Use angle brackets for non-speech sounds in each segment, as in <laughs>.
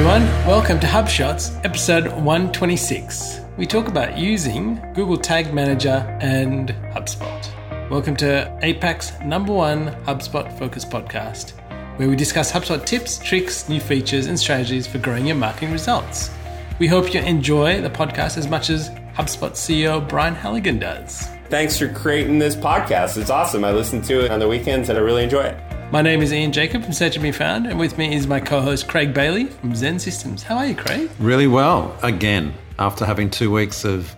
everyone. Welcome to HubShots, episode 126. We talk about using Google Tag Manager and HubSpot. Welcome to APAC's number one HubSpot focus podcast, where we discuss HubSpot tips, tricks, new features, and strategies for growing your marketing results. We hope you enjoy the podcast as much as HubSpot CEO Brian Halligan does. Thanks for creating this podcast. It's awesome. I listen to it on the weekends and I really enjoy it. My name is Ian Jacob from Search and Be Found, and with me is my co-host Craig Bailey from XEN Systems. How are you, Craig? Really well. Again, after having two weeks of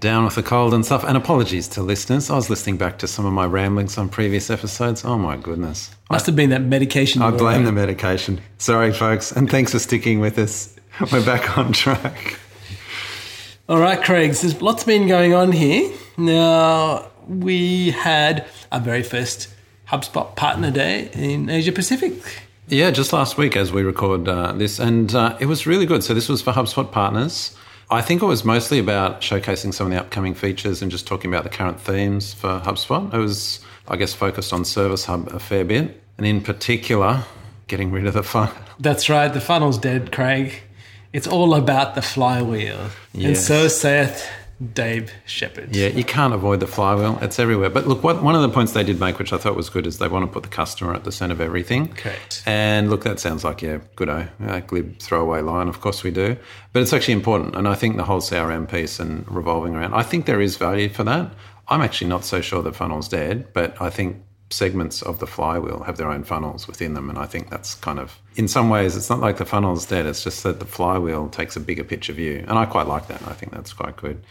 down with the cold and stuff. And apologies to listeners. I was listening back to some of my ramblings on previous episodes. Oh my goodness. Must have been that medication. I blame the medication. Sorry, folks. And thanks for sticking with us. We're back on track. All right, Craig. So there's lots been going on here. Now, we had our very first HubSpot Partner Day in Asia Pacific. Yeah, just last week as we record uh, this, and uh, it was really good. So this was for HubSpot partners. I think it was mostly about showcasing some of the upcoming features and just talking about the current themes for HubSpot. It was, I guess, focused on Service Hub a fair bit, and in particular, getting rid of the funnel. That's right. The funnel's dead, Craig. It's all about the flywheel. Yes. And so saith Dave Shepherd. Yeah, you can't avoid the flywheel. It's everywhere. But look, what, one of the points they did make, which I thought was good, is they want to put the customer at the centre of everything. Correct. And look, that sounds like, yeah, good oh, a glib throwaway line. Of course we do. But it's actually important. And I think the whole CRM piece and revolving around, I think there is value for that. I'm actually not so sure the funnel's dead, but I think segments of the flywheel have their own funnels within them. And I think that's kind of, in some ways, it's not like the funnel's dead. It's just that the flywheel takes a bigger picture view. And I quite like that. I think that's quite good.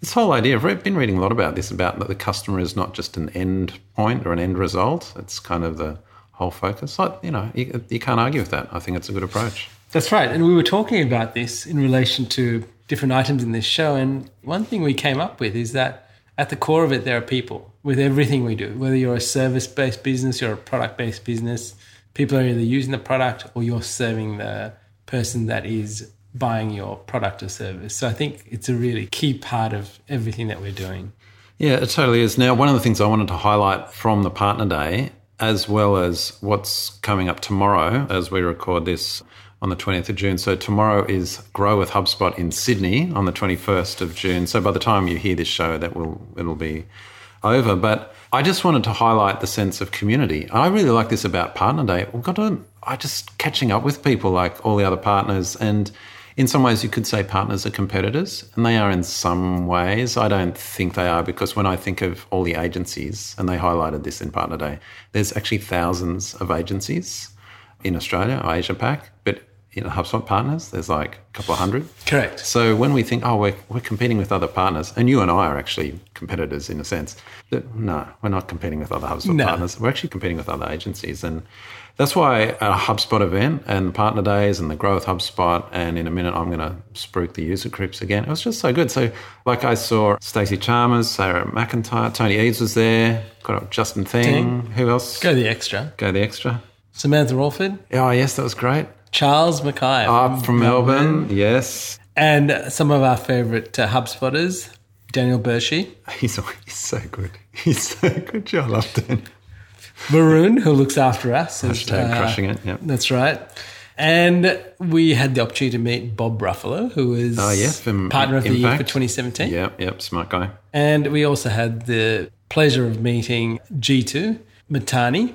This whole idea, I've been reading a lot about this, about that the customer is not just an end point or an end result. It's kind of the whole focus. Like, you know, you, you can't argue with that. I think it's a good approach. That's right. And we were talking about this in relation to different items in this show. And one thing we came up with is that at the core of it, there are people with everything we do. Whether you're a service based business, you're a product based business, people are either using the product or you're serving the person that is buying your product or service. So I think it's a really key part of everything that we're doing. Yeah, it totally is. Now, one of the things I wanted to highlight from the Partner Day, as well as what's coming up tomorrow as we record this on the 20th of June. So, tomorrow is Grow with HubSpot in Sydney on the 21st of June. So, by the time you hear this show, that will it'll be over. But I just wanted to highlight the sense of community. I really like this about Partner Day. We've got to, I just catching up with people like all the other partners and in some ways, you could say partners are competitors, and they are in some ways. I don't think they are because when I think of all the agencies, and they highlighted this in Partner Day, there's actually thousands of agencies in Australia, Asia Pac, but in HubSpot partners, there's like a couple of hundred. Correct. So when we think, oh, we're, we're competing with other partners, and you and I are actually competitors in a sense, that no, we're not competing with other HubSpot no. partners. We're actually competing with other agencies. And that's why a HubSpot event and partner days and the growth HubSpot, and in a minute I'm going to spruik the user groups again. It was just so good. So, like I saw Stacey Chalmers, Sarah McIntyre, Tony Eaves was there, got up Justin Thing. Ting. Who else? Go the extra. Go the extra. Samantha Alford. Oh, yes, that was great. Charles Mackay. Up from, Melbourne. Yes. And some of our favourite uh, HubSpotters, Daniel Bershi. <laughs> He's, he's so good. He's so good. I love. Varun, who looks after us. Hashtag uh, crushing it. Yep. That's right. And we had the opportunity to meet Bob Ruffolo, who is oh, yeah, from partner of the year for 2017. Yep, yep, smart guy. And we also had the pleasure of meeting Jeetu Mahtani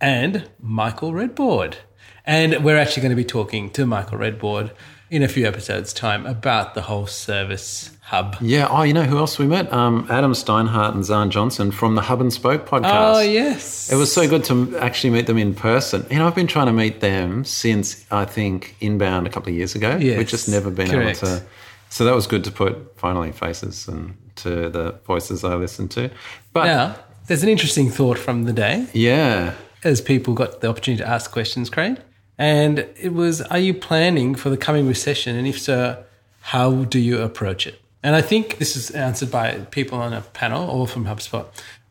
and Michael Redbord. And we're actually going to be talking to Michael Redbord in a few episodes' time about the whole service hub. Yeah. Oh, you know who else we met? Um, Adam Steinhardt and Zahn Johnson from the Hub and Spoke podcast. Oh, yes. It was so good to actually meet them in person. You know, I've been trying to meet them since I think inbound a couple of years ago. Yes, We've just never been correct. able to. So that was good to put finally faces and to the voices I listened to. But now, there's an interesting thought from the day. Yeah. As people got the opportunity to ask questions, Craig. And it was, are you planning for the coming recession? And if so, how do you approach it? And I think this is answered by people on a panel or from HubSpot.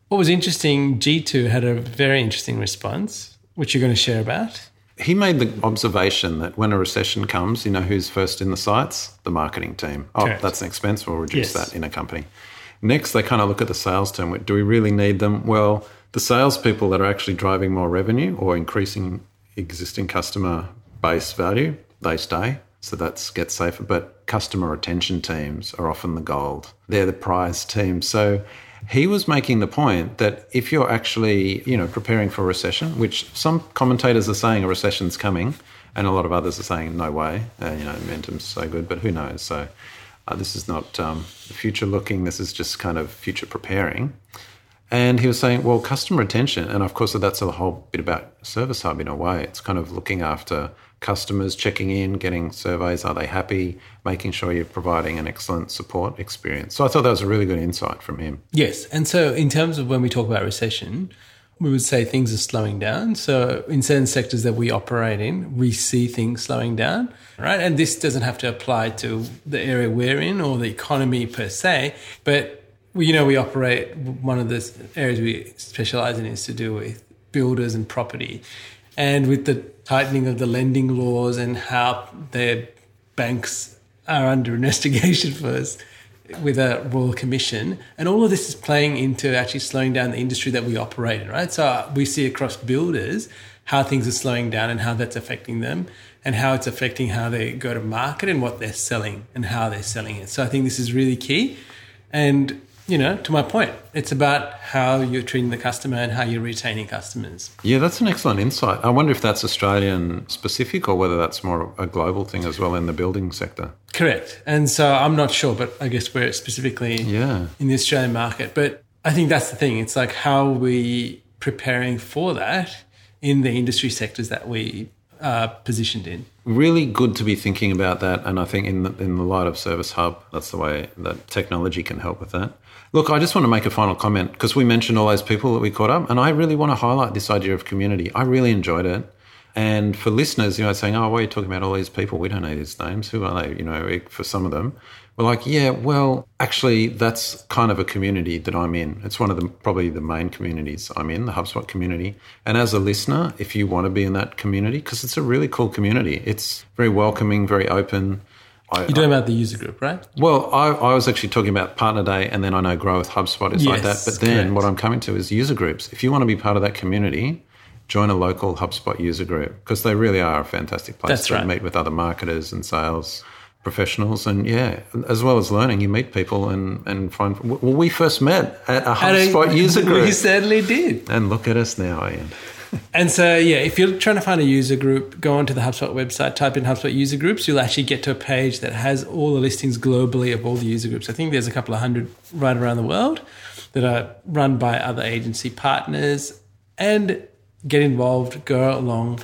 What was interesting, Jeetu had a very interesting response, which you're going to share about. He made the observation that when a recession comes, you know who's first in the sights? The marketing team. Oh, Correct. that's an expense. We'll reduce yes. that in a company. Next, they kind of look at the sales team. Do we really need them? Well, the salespeople that are actually driving more revenue or increasing existing customer base value, they stay. So that's Get safer. But customer retention teams are often the gold. They're the prize team. So he was making the point that if you're actually, you know, preparing for a recession, which some commentators are saying a recession's coming, and a lot of others are saying no way, uh, you know, momentum's so good, but who knows? So uh, this is not um, future looking. This is just kind of future preparing. And he was saying, well, customer retention, and of course, that's a whole bit about Service Hub in a way. It's kind of looking after customers, checking in, getting surveys. Are they happy? Making sure you're providing an excellent support experience. So I thought that was a really good insight from him. Yes. And so, in terms of when we talk about recession, we would say things are slowing down. So, in certain sectors that we operate in, we see things slowing down, right? And this doesn't have to apply to the area we're in or the economy per se, but we, you know, we operate one of the areas we specialize in is to do with builders and property. And with the tightening of the lending laws and how their banks are under <laughs> investigation for us with a royal commission, and all of this is playing into actually slowing down the industry that we operate in, right? So uh, we see across builders how things are slowing down and how that's affecting them, and how it's affecting how they go to market and what they're selling and how they're selling it. So I think this is really key. And you know, to my point, it's about how you're treating the customer and how you're retaining customers. Yeah, that's an excellent insight. I wonder if that's Australian specific or whether that's more a global thing as well in the building sector. Correct. And so I'm not sure, but I guess we're specifically yeah. in the Australian market. But I think that's the thing. It's like how are we preparing for that in the industry sectors that we are positioned in really good to be thinking about that. And I think in the, in the light of Service Hub, that's the way that technology can help with that. Look, I just want to make a final comment because we mentioned all those people that we caught up, and I really want to highlight this idea of community. I really enjoyed it. And for listeners, you know, saying, "Oh, why are you talking about all these people? We don't know these names. Who are they?" You know, for some of them, we're like, "Yeah, well, actually, that's kind of a community that I'm in. It's one of the probably the main communities I'm in, the HubSpot community. And as a listener, if you want to be in that community, because it's a really cool community, it's very welcoming, very open." I, You're talking I, about the user group, right? Well, I, I, was actually talking about Partner Day, and then I know Grow with HubSpot is yes, like that. But then correct. what I'm coming to is user groups. If you want to be part of that community, join a local HubSpot user group because they really are a fantastic place That's to right. meet with other marketers and sales professionals and yeah as well as learning you meet people and and find well we first met at a HubSpot a, user <laughs> group we certainly did and look at us now Ian <laughs> and so yeah if you're trying to find a user group go onto the HubSpot website type in HubSpot user groups you'll actually get to a page that has all the listings globally of all the user groups I think there's a couple of hundred right around the world that are run by other agency partners and get involved, go along,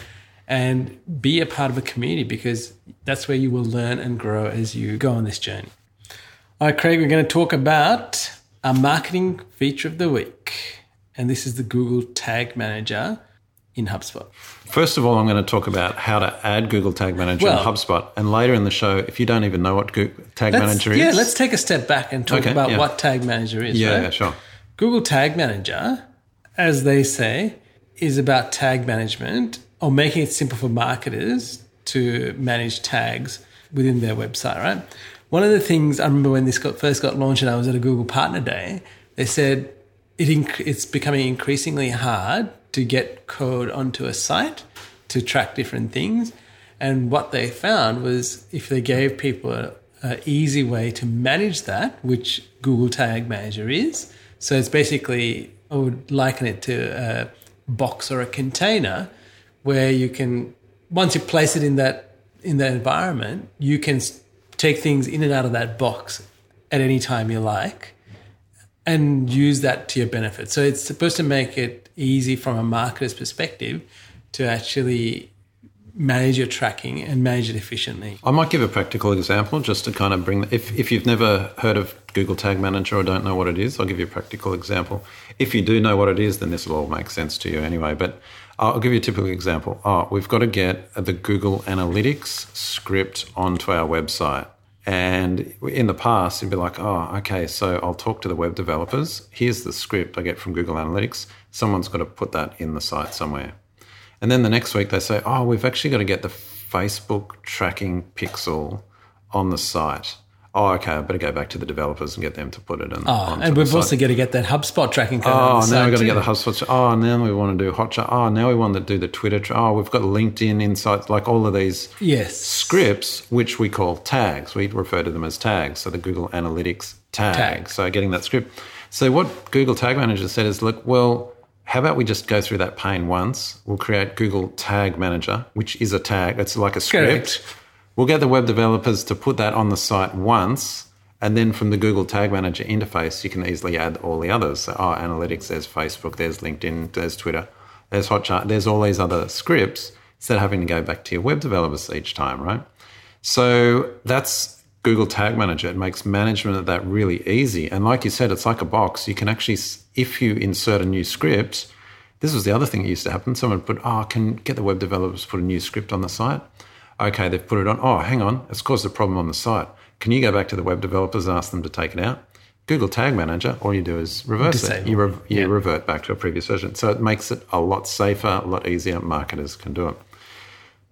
and be a part of a community because that's where you will learn and grow as you go on this journey. All right, Craig, we're going to talk about our marketing feature of the week. And this is the Google Tag Manager in HubSpot. First of all, I'm going to talk about how to add Google Tag Manager well, in HubSpot. And later in the show, if you don't even know what Google Tag Manager is. Yeah, let's take a step back and talk okay, about yeah. what Tag Manager is. Yeah, right? yeah, sure. Google Tag Manager, as they say, is about tag management or making it simple for marketers to manage tags within their website, right? One of the things I remember when this got, first got launched and I was at a Google Partner Day, they said it inc- it's becoming increasingly hard to get code onto a site to track different things. And what they found was if they gave people an easy way to manage that, which Google Tag Manager is, so it's basically, I would liken it to a box or a container where you can once you place it in that in that environment you can take things in and out of that box at any time you like and use that to your benefit so it's supposed to make it easy from a marketer's perspective to actually manage your tracking and manage it efficiently. I might give a practical example just to kind of bring, if, if you've never heard of Google Tag Manager or don't know what it is, I'll give you a practical example. If you do know what it is, then this will all make sense to you anyway. But I'll give you a typical example. Oh, we've got to get the Google Analytics script onto our website. And in the past, you'd be like, oh, okay, so I'll talk to the web developers. Here's the script I get from Google Analytics. Someone's got to put that in the site somewhere. And then the next week they say, oh, we've actually got to get the Facebook tracking pixel on the site. Oh, okay, I better go back to the developers and get them to put it in. Oh, and we've also got to get that HubSpot tracking code. Oh, now we've got to get the HubSpot. Oh, now we want to do Hotjar. Oh, now we want to do the Twitter. tra- Oh, we've got LinkedIn Insights, like all of these Yes. scripts, which we call tags. We refer to them as tags. So the Google Analytics tag. Tag. So getting that script. So what Google Tag Manager said is, look, well, how about we just go through that pain once? We'll create Google Tag Manager, which is a tag. It's like a script. Correct. We'll get the web developers to put that on the site once, and then from the Google Tag Manager interface, you can easily add all the others. So, oh, analytics, there's Facebook, there's LinkedIn, there's Twitter, there's Hotjar, there's all these other scripts instead of having to go back to your web developers each time, right? So that's Google Tag Manager. It makes management of that really easy. And like you said, it's like a box. You can actually, if you insert a new script, this was the other thing that used to happen. Someone put, oh, can get the web developers put a new script on the site. Okay, they've put it on. Oh, hang on, it's caused a problem on the site. Can you go back to the web developers and ask them to take it out? Google Tag Manager, all you do is reverse it. You, re- you Yeah. revert back to a previous version. So it makes it a lot safer, a lot easier. Marketers can do it.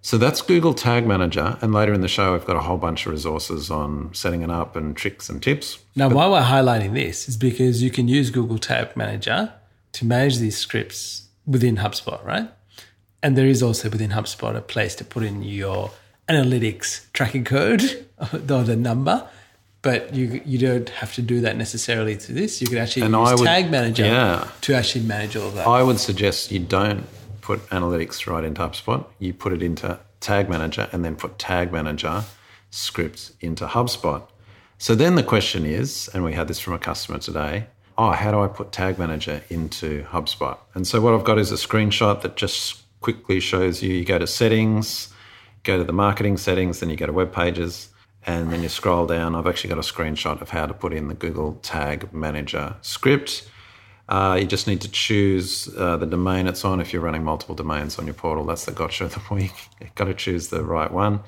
So that's Google Tag Manager. And later in the show, I've got a whole bunch of resources on setting it up and tricks and tips. Now, why we're highlighting this is because you can use Google Tag Manager to manage these scripts within HubSpot, right? And there is also within HubSpot a place to put in your analytics tracking code <laughs> or the number, but you you don't have to do that necessarily to this. You can actually And use would- Tag Manager yeah. to actually manage all of that. I would suggest you don't put analytics right into HubSpot. You put it into Tag Manager and then put Tag Manager scripts into HubSpot. So then the question is, and we had this from a customer today, oh, how do I put Tag Manager into HubSpot? And so what I've got is a screenshot that just quickly shows you you go to settings, go to the marketing settings, then you go to web pages, and then you scroll down. I've actually got a screenshot of how to put in the Google Tag Manager script. Uh, you just need to choose uh, the domain it's on. If you're running multiple domains on your portal, that's the gotcha of the <laughs> week. You've got to choose the right one.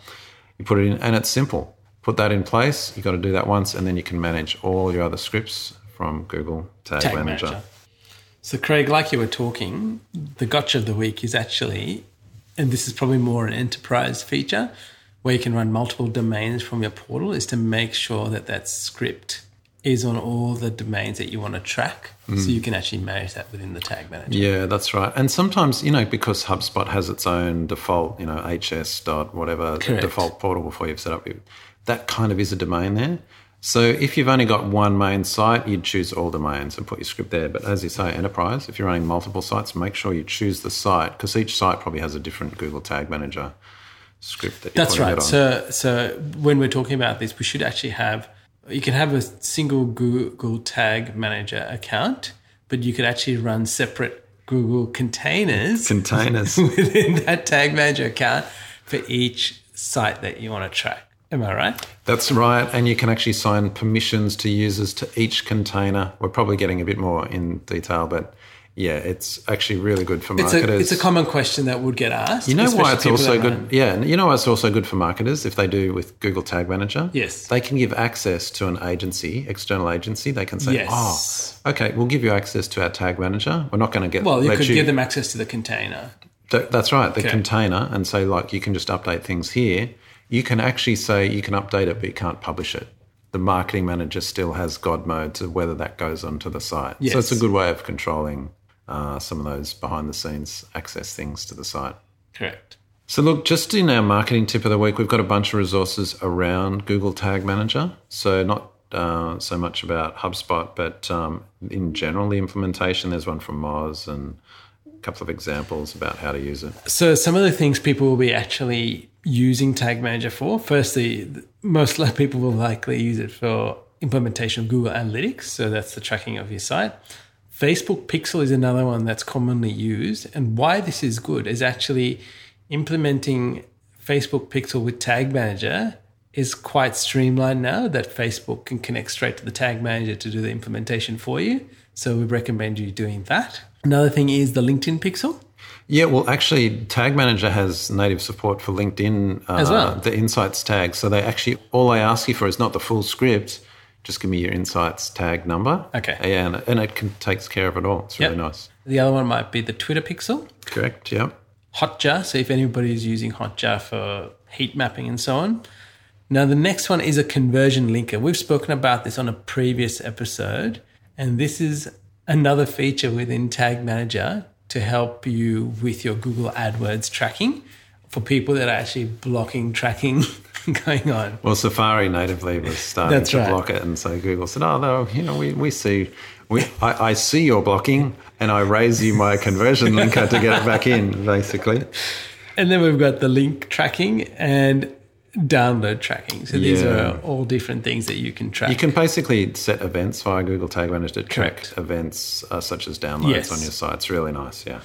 You put it in, and it's simple. Put that in place. You've got to do that once, and then you can manage all your other scripts from Google Tag, Tag Manager. Manager. So, Craig, like you were talking, the gotcha of the week is actually, and this is probably more an enterprise feature, where you can run multiple domains from your portal, is to make sure that that script is on all the domains that you want to track, so hmm. you can actually manage that within the Tag Manager. Yeah, that's right. And sometimes, you know, because HubSpot has its own default, you know, HS dot whatever default portal before you've set up, your- that kind of is a domain there. So if you've only got one main site, you'd choose all domains and put your script there. But as you say, enterprise, if you're running multiple sites, make sure you choose the site because each site probably has a different Google Tag Manager script that That's right. So, so when we're talking about this, we should actually have you can have a single Google Tag Manager account, but you could actually run separate Google containers Containers. <laughs> within that Tag Manager account for each site that you want to track. Am I right? That's right. And you can actually assign permissions to users to each container. We're probably getting a bit more in detail, but yeah, it's actually really good for It's marketers. a, it's a common question that would get asked. You know why it's also good? run- Yeah, and you know why it's also good for marketers if they do with Google Tag Manager? Yes. They can give access to an agency, external agency. They can say, Yes. oh, okay, we'll give you access to our Tag Manager. We're not going to get Well, you could give them access to the container. Th- that's right, the Okay. container, and say, like, you can just update things here. You can actually say you can update it, but you can't publish it. The marketing manager still has God mode to whether that goes onto the site. So it's a good way of controlling uh, some of those behind the scenes access things to the site. Correct. So, look, just in our marketing tip of the week, we've got a bunch of resources around Google Tag Manager. So, not uh, so much about HubSpot, but um, in general, the implementation. There's one from Moz and couple of examples about how to use it. So some of the things people will be actually using Tag Manager for, firstly, most <laughs> people will likely use it for implementation of Google Analytics. So that's the tracking of your site. Facebook Pixel is another one that's commonly used. And why this is good is actually implementing Facebook Pixel with Tag Manager is quite streamlined now that Facebook can connect straight to the Tag Manager to do the implementation for you. So we recommend you doing that. Another thing is the LinkedIn Pixel. Yeah, well, actually, Tag Manager has native support for LinkedIn uh, As well. the Insights tag. So they actually all they ask you for is not the full script. Just give me your Insights tag number. Okay. Yeah, and, and it can, takes care of it all. It's really Yep. nice. The other one might be the Twitter Pixel. Correct. Yeah. Hotjar. So if anybody is using Hotjar for heat mapping and so on, Now, the next one is a conversion linker. We've spoken about this on a previous episode, and this is another feature within Tag Manager to help you with your Google AdWords tracking for people that are actually blocking tracking <laughs> going on. Well, Safari natively was starting That's to right. block it, and so Google said, "Oh, no, you know, we, we see, we I, I see your blocking, and I raise you my conversion linker to get it back in, basically." And then we've got the link tracking and download tracking. So these Yeah. are all different things that you can track. You can basically set events via Google Tag Manager to track Correct. events uh, such as downloads Yes. on your site. It's really nice, yeah.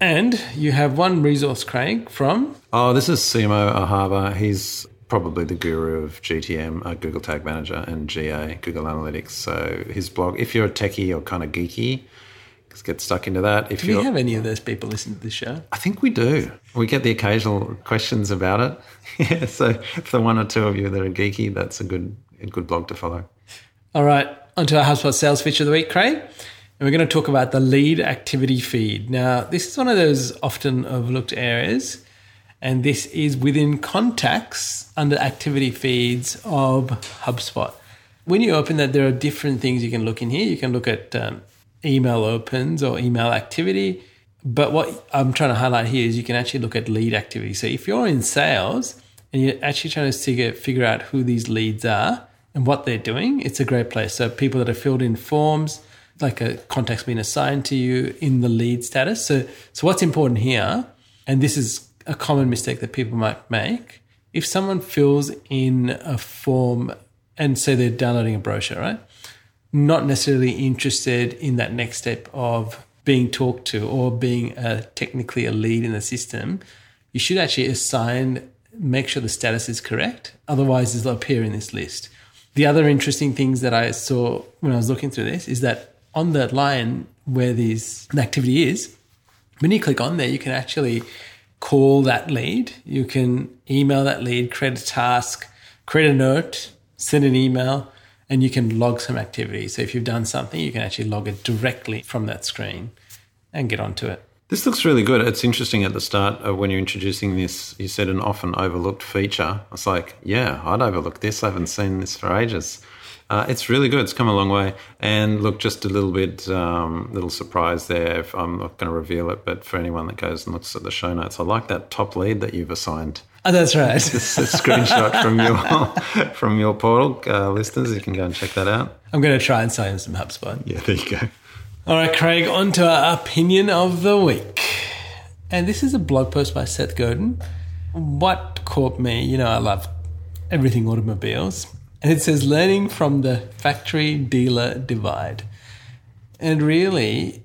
and you have one resource, Craig, from Oh, this is Simo Ahava. He's probably the guru of GTM, uh, Google Tag Manager, and GA, Google Analytics. So his blog, if you're a techie or kind of geeky, get stuck into that. If Do you're, have any of those people listen to the show? I think we do. We get the occasional questions about it. <laughs> yeah, so for one or two of you that are geeky, that's a good a good blog to follow. All right, onto our HubSpot sales feature of the week, Craig. And we're going to talk about the lead activity feed. Now, this is one of those often overlooked areas, and this is within contacts under activity feeds of HubSpot. When you open that, there are different things you can look in here. You can look at um, email opens or email activity. But what I'm trying to highlight here is you can actually look at lead activity. So if you're in sales and you're actually trying to figure, out who these leads are and what they're doing, it's a great place. So people that have filled in forms, like a contact's been assigned to you in the lead status. So, so what's important here, and this is a common mistake that people might make, if someone fills in a form and say they're downloading a brochure, right? Not necessarily interested in that next step of being talked to or being uh technically a lead in the system, you should actually assign, make sure the status is correct. Otherwise, it'll appear in this list. The other interesting things that I saw when I was looking through this is that on that line where the activity is, when you click on there, you can actually call that lead. You can email that lead, create a task, create a note, send an email, and you can log some activity. So if you've done something, you can actually log it directly from that screen and get onto it. This looks really good. It's interesting at the start of when you're introducing this, you said an often overlooked feature. It's like, yeah, I'd overlook this. I haven't seen this for ages. Uh, it's really good. It's come a long way. And look, just a little bit, um, little surprise there. If I'm not going to reveal it, but for anyone that goes and looks at the show notes, I like that top lead that you've assigned. Oh, that's right. It's a screenshot from your <laughs> from your portal, uh, listeners. You can go and check that out. I'm going to try and sign some HubSpot. Yeah, there you go. All right, Craig, on to our opinion of the week. And this is a blog post by Seth Godin. What caught me, you know, I love everything automobiles. And it says, learning from the factory dealer divide. And really,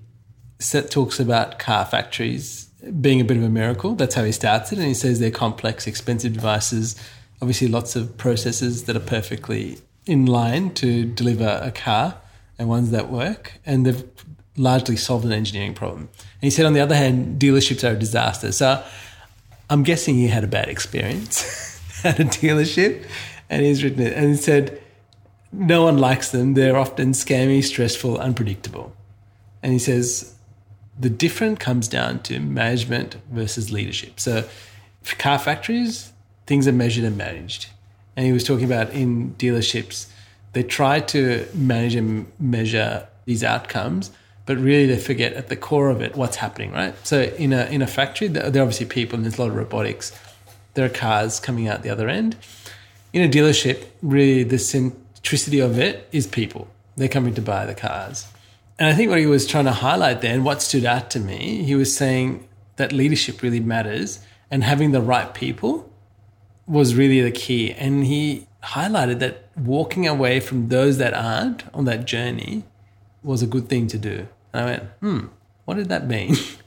Seth talks about car factories being a bit of a miracle. That's how he starts it. And he says they're complex, expensive devices, obviously, lots of processes that are perfectly in line to deliver a car and ones that work. And they've largely solved an engineering problem. And he said, on the other hand, dealerships are a disaster. So I'm guessing he had a bad experience <laughs> at a dealership. And he's written it. And he said, no one likes them. They're often scammy, stressful, unpredictable. And he says the difference comes down to management versus leadership. So, for car factories, things are measured and managed. And he was talking about in dealerships, they try to manage and measure these outcomes, but really they forget at the core of it what's happening, right? So, in a in a factory, there are obviously people and there's a lot of robotics. There are cars coming out the other end. In a dealership, really the centricity of it is people. They're coming to buy the cars. And I think what he was trying to highlight there, and what stood out to me, he was saying that leadership really matters and having the right people was really the key. And he highlighted that walking away from those that aren't on that journey was a good thing to do. And I went, hmm, what did that mean? <laughs>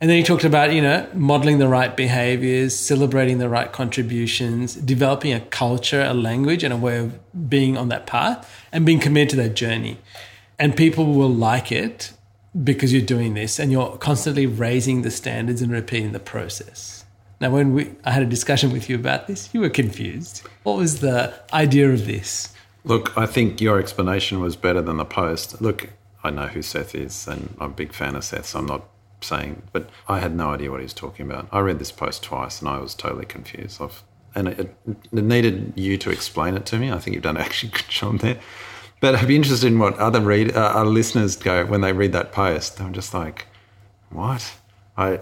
And then he talked about, you know, modeling the right behaviors, celebrating the right contributions, developing a culture, a language, and a way of being on that path and being committed to that journey. And people will like it because you're doing this and you're constantly raising the standards and repeating the process. Now, when we, I had a discussion with you about this, you were confused. What was the idea of this? Look, I think your explanation was better than the post. Look, I know who Seth is, and I'm a big fan of Seth, so I'm not saying, but I had no idea what he was talking about. I read this post twice, and I was totally confused. I've, and it, it needed you to explain it to me. I think you've done <laughs> actually good job there. But I'd be interested in what other read uh, other listeners go when they read that post. I'm just like, what? I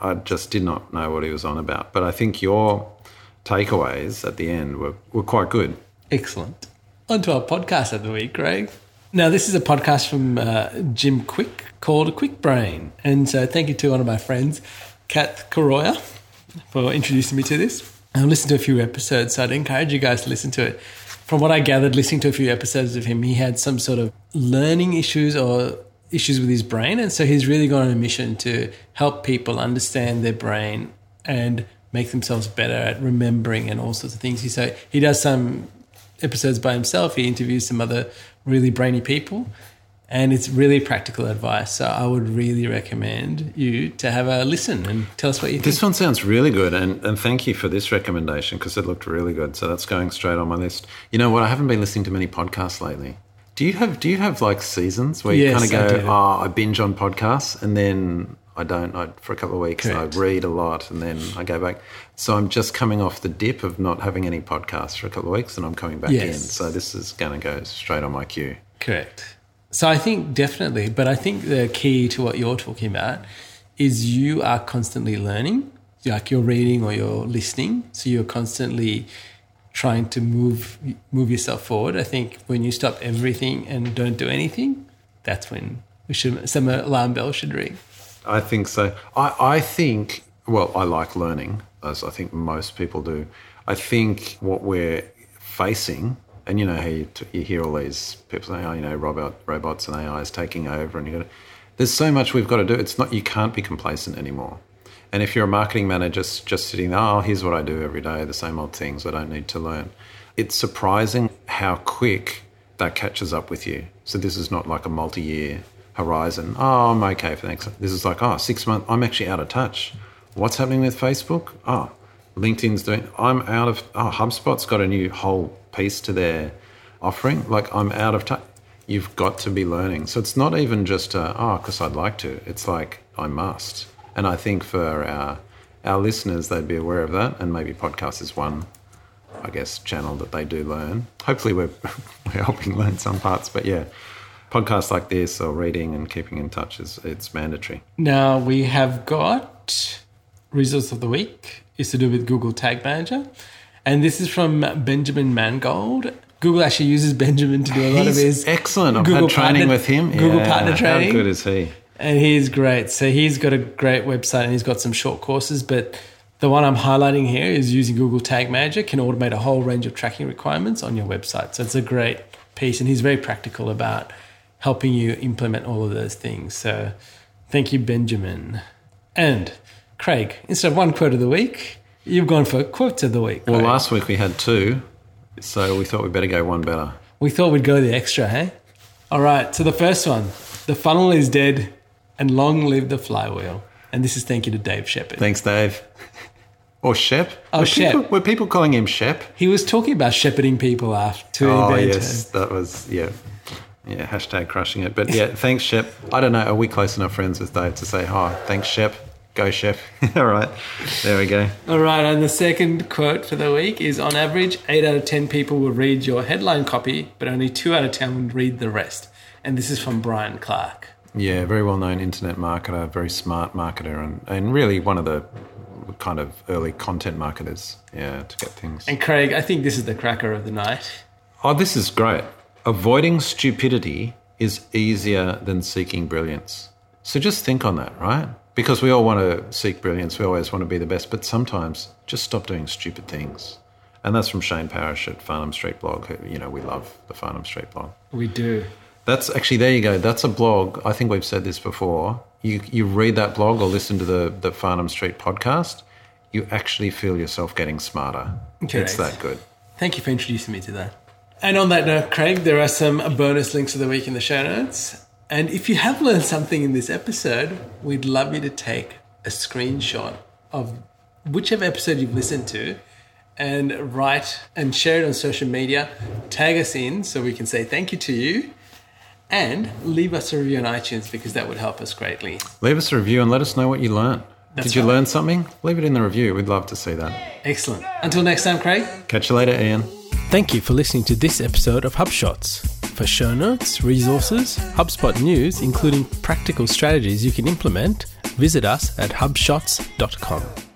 I just did not know what he was on about. But I think your takeaways at the end were, were quite good. Excellent. On to our podcast of the week, Craig. Now, this is a podcast from uh, Jim Kwik called Kwik Brain. And so thank you to one of my friends, Kat Koroya, for introducing me to this. I've listened to a few episodes, so I'd encourage you guys to listen to it. From what I gathered, listening to a few episodes of him, he had some sort of learning issues or issues with his brain. And so he's really gone on a mission to help people understand their brain and make themselves better at remembering and all sorts of things. He so he does some episodes by himself. He interviews some other really brainy people, and it's really practical advice. So I would really recommend you to have a listen and tell us what you think. This one sounds really good, and, and thank you for this recommendation because it looked really good. So that's going straight on my list. You know what? I haven't been listening to many podcasts lately. Do you have Do you have like seasons where you Yes, kind of go, do. oh, I binge on podcasts, and then I don't I, for a couple of weeks. I read a lot, and then I go back. So I'm just coming off the dip of not having any podcasts for a couple of weeks, and I'm coming back in. So this is going to go straight on my queue. Correct. So I think definitely, but I think the key to what you're talking about is you are constantly learning, like you're reading or you're listening. So you're constantly trying to move move yourself forward. I think when you stop everything and don't do anything, that's when we should some alarm bell should ring. I think so. I, I think, well, I like learning, as I think most people do. I think what we're facing, and you know how you, you hear all these people say, oh, you know, robot, robots and AI is taking over, and you got there's so much we've got to do. It's not, you can't be complacent anymore. And if you're a marketing manager just, just sitting there, oh, here's what I do every day, the same old things, I don't need to learn. It's surprising how quick that catches up with you. So this is not like a multi-year horizon. Oh, I'm okay for the next. This is like, oh, six months. I'm actually out of touch. What's happening with Facebook? Oh, LinkedIn's doing. I'm out of. Oh, HubSpot's got a new whole piece to their offering. Like I'm out of touch. You've got to be learning. So it's not even just a, oh, because I'd like to. It's like I must. And I think for our our listeners, they'd be aware of that. And maybe podcast is one I guess, channel that they do learn. Hopefully, we're, <laughs> we're helping learn some parts, but yeah, podcasts like this or reading and keeping in touch is it's mandatory. Now we have got resource of the week is to do with Google Tag Manager, and this is from Benjamin Mangold. Google actually uses Benjamin to do a lot of his excellent. I've Google had training partner- with him. Google Yeah, partner training. How good is he? And he's great. So he's got a great website and he's got some short courses, but the one I'm highlighting here is using Google Tag Manager can automate a whole range of tracking requirements on your website. So it's a great piece and he's very practical about helping you implement all of those things. So thank you, Benjamin. And Craig, instead of one quote of the week, you've gone for quotes of the week. Well, Craig. last week we had two, so we thought we'd better go one better. We thought we'd go the extra, hey? All right, so the first one the funnel is dead and long live the flywheel. And this is thank you to Dave Shepard. Thanks, Dave. Or Shep? Oh, were Shep. People, were people calling him Shep? He was talking about shepherding people after to Oh, yes, that was, yeah. Yeah, hashtag crushing it. But yeah, thanks, Shep. I don't know, are we close enough friends with Dave to say, hi, thanks, Shep. Go, chef. <laughs> All right, there we go. All right, and the second quote for the week is on average, 8 out of 10 people will read your headline copy, but only 2 out of 10 will read the rest. And this is from Brian Clark. Yeah, very well known internet marketer, very smart marketer, and, and really one of the kind of early content marketers, yeah, to get things. And Craig, I think this is the cracker of the night. Oh, this is great. Avoiding stupidity is easier than seeking brilliance. So just think on that, right? Because we all want to seek brilliance, we always want to be the best, but sometimes just stop doing stupid things. And that's from Shane Parrish at Farnam Street Blog, who, you know, we love the Farnam Street Blog. We do. That's actually there you go. That's a blog. I think we've said this before. You you read that blog or listen to the the Farnam Street podcast, you actually feel yourself getting smarter. Okay. It's that good. Thank you for introducing me to that. And on that note, Craig, there are some bonus links of the week in the show notes. And if you have learned something in this episode, we'd love you to take a screenshot of whichever episode you've listened to and write and share it on social media. Tag us in so we can say thank you to you and leave us a review on iTunes because that would help us greatly. Leave us a review and let us know what you learned. Did you learn something? Leave it in the review. We'd love to see that. Excellent. Until next time, Craig. Catch you later, Ian. Thank you for listening to this episode of HubShots. For show notes, resources, HubSpot news, including practical strategies you can implement, visit us at hubshots.com.